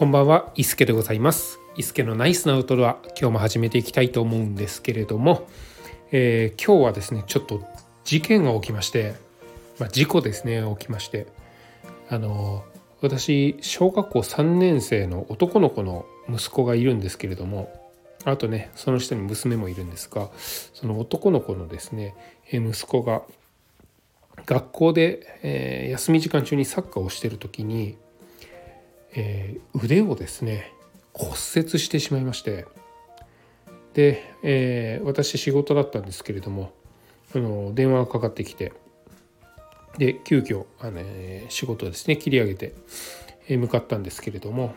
こんばんは、伊助でございます。伊助のナイスなアウトドア、今日も始めていきたいと思うんですけれども、えー今日はですね、ちょっと事件が起きまして、まあ、事故ですね、起きまして、あの私、小学校3年生の男の子の息子がいるんですけれども、あとね、その下に娘もいるんですが、その男の子のですね、え息子が学校で、えー休み時間中にサッカーをしてる時に、えー腕をですね骨折してしまいましてで、えー私仕事だったんですけれどもあの電話がかかってきてで急遽あの、えー仕事をですね切り上げて、えー向かったんですけれども、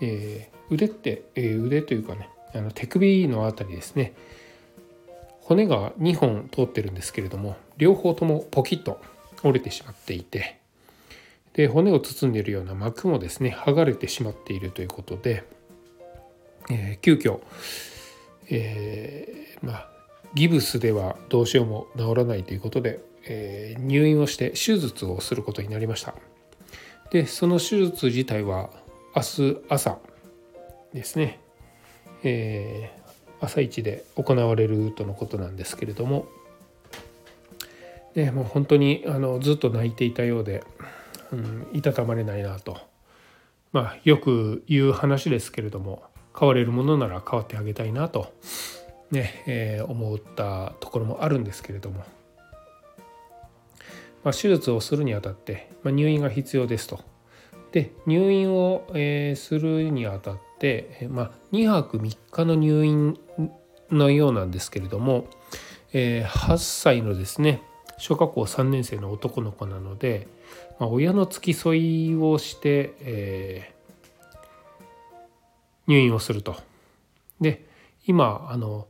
えー腕って、えー腕というかねあの手首のあたりですね骨が2本通ってるんですけれども両方ともポキッと折れてしまっていてで骨を包んでいるような膜もですね剥がれてしまっているということで、えー急遽、えーまあギブスではどうしようも治らないということで、えー入院をして手術をすることになりました。でその手術自体は明日朝ですね、えー朝一で行われるとのことなんですけれどもでもう本当にあのずっと泣いていたようで、うん、いたたまれないなとまあよく言う話ですけれども変われるものなら変わってあげたいなとね、えー思ったところもあるんですけれども、まあ、手術をするにあたって、まあ、入院が必要ですと。で入院を、えーするにあたって、まあ、2泊3日の入院のようなんですけれども、えー8歳のですね小学校3年生の男の子なので、まあ、親の付き添いをして、えー入院をすると。で今あの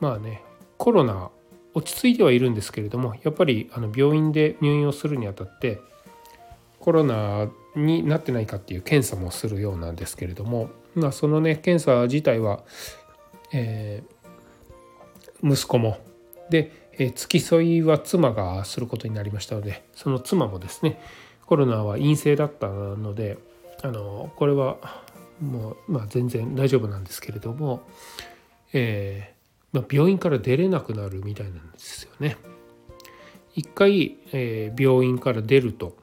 まあねコロナ落ち着いてはいるんですけれどもやっぱりあの病院で入院をするにあたってコロナになってないかっていう検査もするようなんですけれども、まあ、そのね検査自体は、えー息子もで、え付き添いは妻がすることになりましたのでその妻もですねコロナは陰性だったのであのこれはもう、まあ、全然大丈夫なんですけれども、えーまあ、病院から出れなくなるみたいなんですよね。一回、えー病院から出ると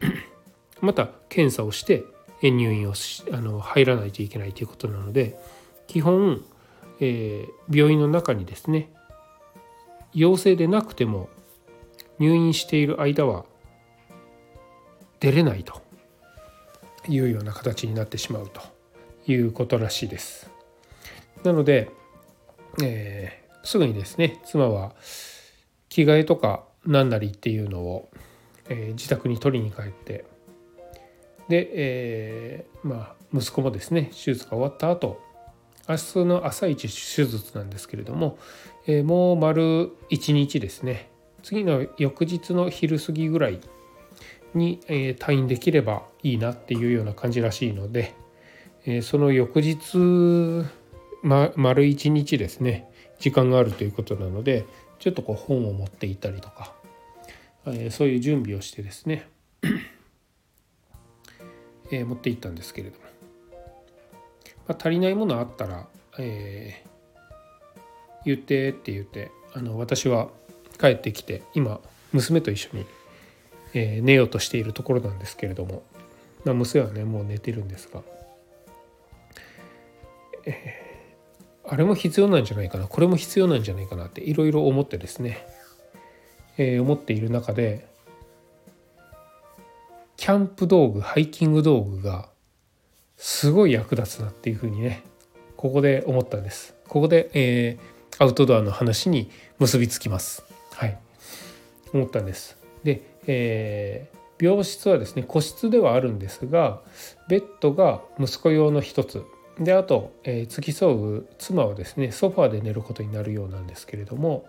また検査をして入院をしあの入らないといけないということなので基本、えー病院の中にですね陽性でなくても入院している間は出れないというような形になってしまうということらしいです。なので、えーすぐにですね妻は着替えとか何なりっていうのを、えー自宅に取りに帰ってで、えーまあ息子もですね手術が終わった後明日の朝一手術なんですけれども、えーもう丸1日ですね。次の翌日の昼過ぎぐらいに、えー退院できればいいなっていうような感じらしいので、えーその翌日、ま、丸1日ですね。時間があるということなのでちょっとこう本を持っていたりとか、えそういう準備をしてですね、え持っていったんですけれども、まあ、足りないものあったら、えー言ってって言ってあの私は帰ってきて今娘と一緒に、えー寝ようとしているところなんですけれども、まあ、娘はねもう寝てるんですが、えーあれも必要なんじゃないかなこれも必要なんじゃないかなっていろいろ思ってですね、えー思っている中でキャンプ道具ハイキング道具がすごい役立つなっていうふうにねここで思ったんです。ここで、えーアウトドアの話に結びつきます。はい。思ったんです。で、えー病室はですね個室ではあるんですがベッドが息子用の一つ。であと、えー付き添う妻はですねソファーで寝ることになるようなんですけれども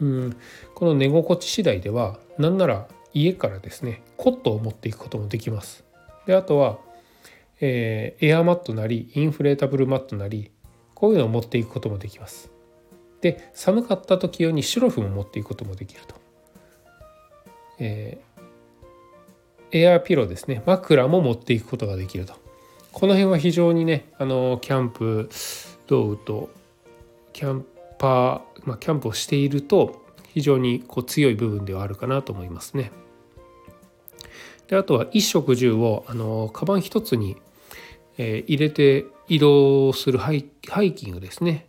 うんこの寝心地次第ではなんなら家からですねコットを持っていくこともできます。であとは、えーエアマットなりインフレータブルマットなりこういうのを持っていくこともできます。で寒かった時用にシュロフも持っていくこともできると。えーエアピローですね枕も持っていくことができるとこの辺は非常にねあのキャンプ道具とキャンパー、まあ、キャンプをしていると非常にこう強い部分ではあるかなと思いますね。であとは一食十をあのカバン一つに、え、入れて移動するハイハイキングですね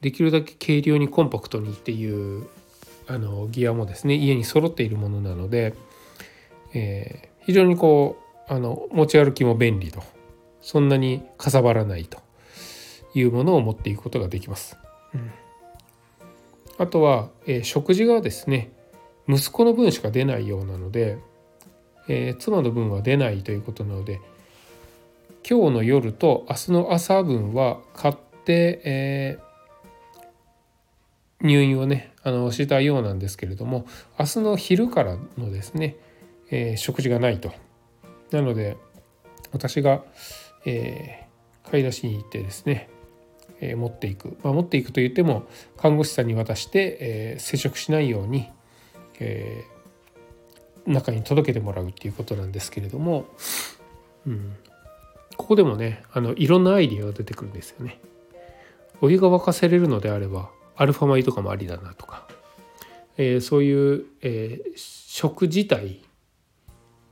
できるだけ軽量にコンパクトにっていうあのギアもですね家に揃っているものなので、えー、非常にこうあの持ち歩きも便利とそんなにかさばらないというものを持っていくことができます。うん、あとは、えー、食事がですね息子の分しか出ないようなのでえー、妻の分は出ないということなので今日の夜と明日の朝分は買って、えー、入院をねあのしたようなんですけれども明日の昼からのですね、えー、食事がないと。なので私が、えー、買い出しに行ってですね、えー、持っていく、まあ、持っていくと言っても看護師さんに渡して、え、接触しないように、え、中に届けてもらうっていうことなんですけれども、うん、ここでもねあのいろんなアイディアが出てくるんですよね。お湯が沸かせれるのであればアルファ米とかもありだなとか、えー、そういう、えー、食自体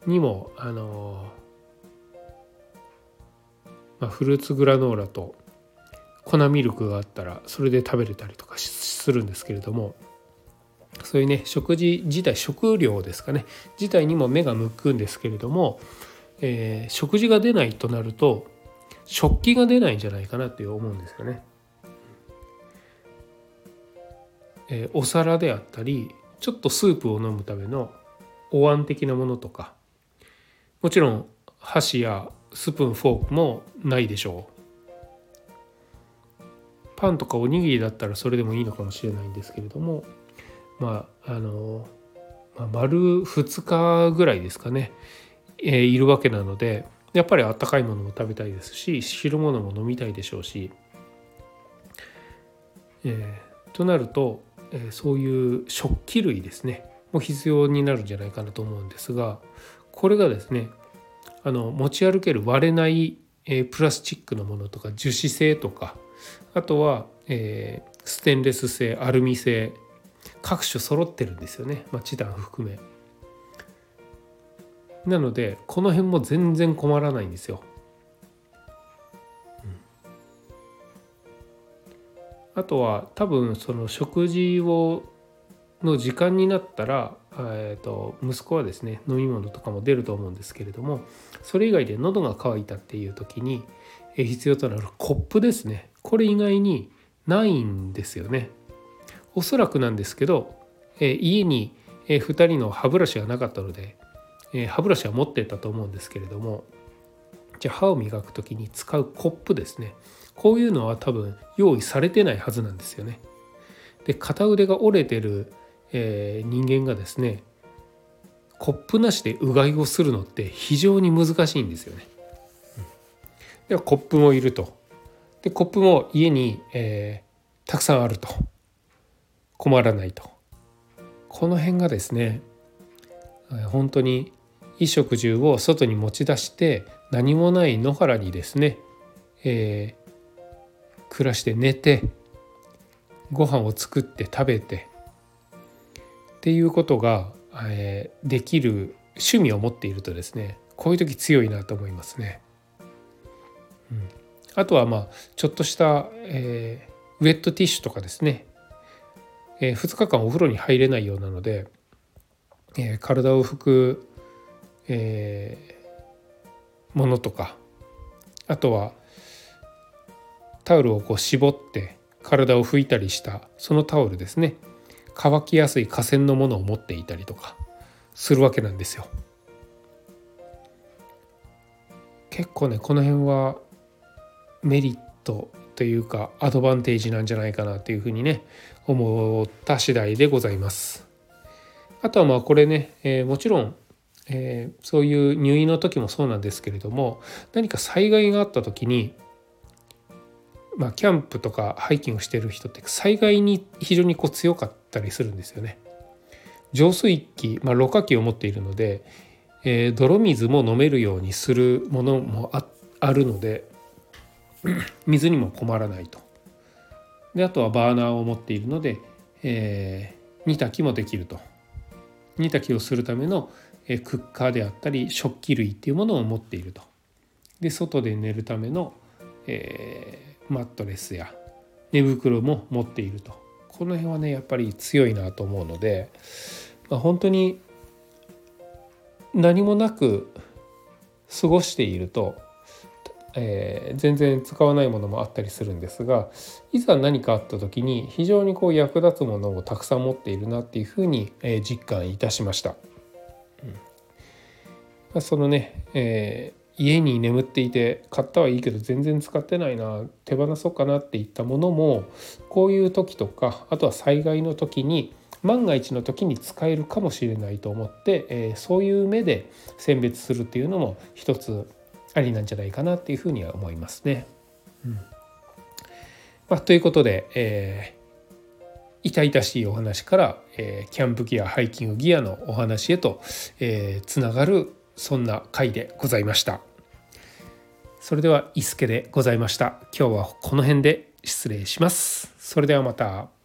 にもあのまあ、フルーツグラノーラと粉ミルクがあったらそれで食べれたりとかするんですけれどもそういうね食事自体食料ですかね自体にも目が向くんですけれども、えー、食事が出ないとなると食器が出ないんじゃないかなって思うんですよね。えー、お皿であったりちょっとスープを飲むためのお椀的なものとか。もちろん箸やスプーンフォークもないでしょう。パンとかおにぎりだったらそれでもいいのかもしれないんですけれどもまああの、まあ、丸2日ぐらいですかね、え、いるわけなのでやっぱりあったかいものも食べたいですし汁物も飲みたいでしょうし、えー、となると、え、そういう食器類ですねも必要になるんじゃないかなと思うんですがこれがですねあの持ち歩ける割れない、え、プラスチックのものとか樹脂製とかあとは、えー、ステンレス製アルミ製各種揃ってるんですよね、まあ、チタン含め。なのでこの辺も全然困らないんですよ。あとは多分その食事をの時間になったら、えー、と息子はですね飲み物とかも出ると思うんですけれどもそれ以外で喉が渇いたっていう時に必要となるコップですねこれ以外にないんですよね。おそらくなんですけど、え家に、2人の歯ブラシがなかったので、え歯ブラシは持ってたと思うんですけれどもじゃあ歯を磨く時に使うコップですねこういうのは多分用意されてないはずなんですよね。で片腕が折れてる、えー、人間がですねコップなしでうがいをするのって非常に難しいんですよね。うん、ではコップもいると。でコップも家に、えー、たくさんあると。困らないとこの辺がですね本当に衣食住を外に持ち出して何もない野原にですね、えー、暮らして寝てご飯を作って食べてっていうことが、えー、できる趣味を持っているとですねこういう時強いなと思いますね。うん、あとはまあちょっとした、えー、ウェットティッシュとかですねえー、2日間お風呂に入れないようなので、えー、体を拭く、えー、ものとかあとはタオルをこう絞って体を拭いたりしたそのタオルですね乾きやすい河川のものを持っていたりとかするわけなんですよ。結構ねこの辺はメリットというかアドバンテージなんじゃないかなというふうにね思った次第でございます。あとはまあこれね、えー、もちろん、えー、そういう入院の時もそうなんですけれども何か災害があった時にまあ、キャンプとかハイキングしてる人って災害に非常にこう強かったりするんですよね。浄水器、まあ、ろ過器を持っているので、えー、泥水も飲めるようにするものもああるので 水にも困らないと。であとはバーナーを持っているので、えー、煮炊きもできると。煮炊きをするためのクッカーであったり食器類っていうものを持っていると。で外で寝るための、えー、マットレスや寝袋も持っていると。この辺はねやっぱり強いなと思うので、まあ、本当に何もなく過ごしていると、えー、全然使わないものもあったりするんですがいざ何かあった時に非常にこう役立つものをたくさん持っているなっていうふうに、えー、実感いたしました。うんまあ、そのね、えー、家に眠っていて買ったはいいけど全然使ってないな手放そうかなっていったものもこういう時とかあとは災害の時に万が一の時に使えるかもしれないと思って、えー、そういう目で選別するっていうのも一つありなんじゃないかなっていうふうには思いますね。うんまあ、ということで、えー、痛々しいお話から、えー、キャンプギアハイキングギアのお話へと、えー、つながるそんな回でございました。それでは伊助でございました。今日はこの辺で失礼します。それではまた。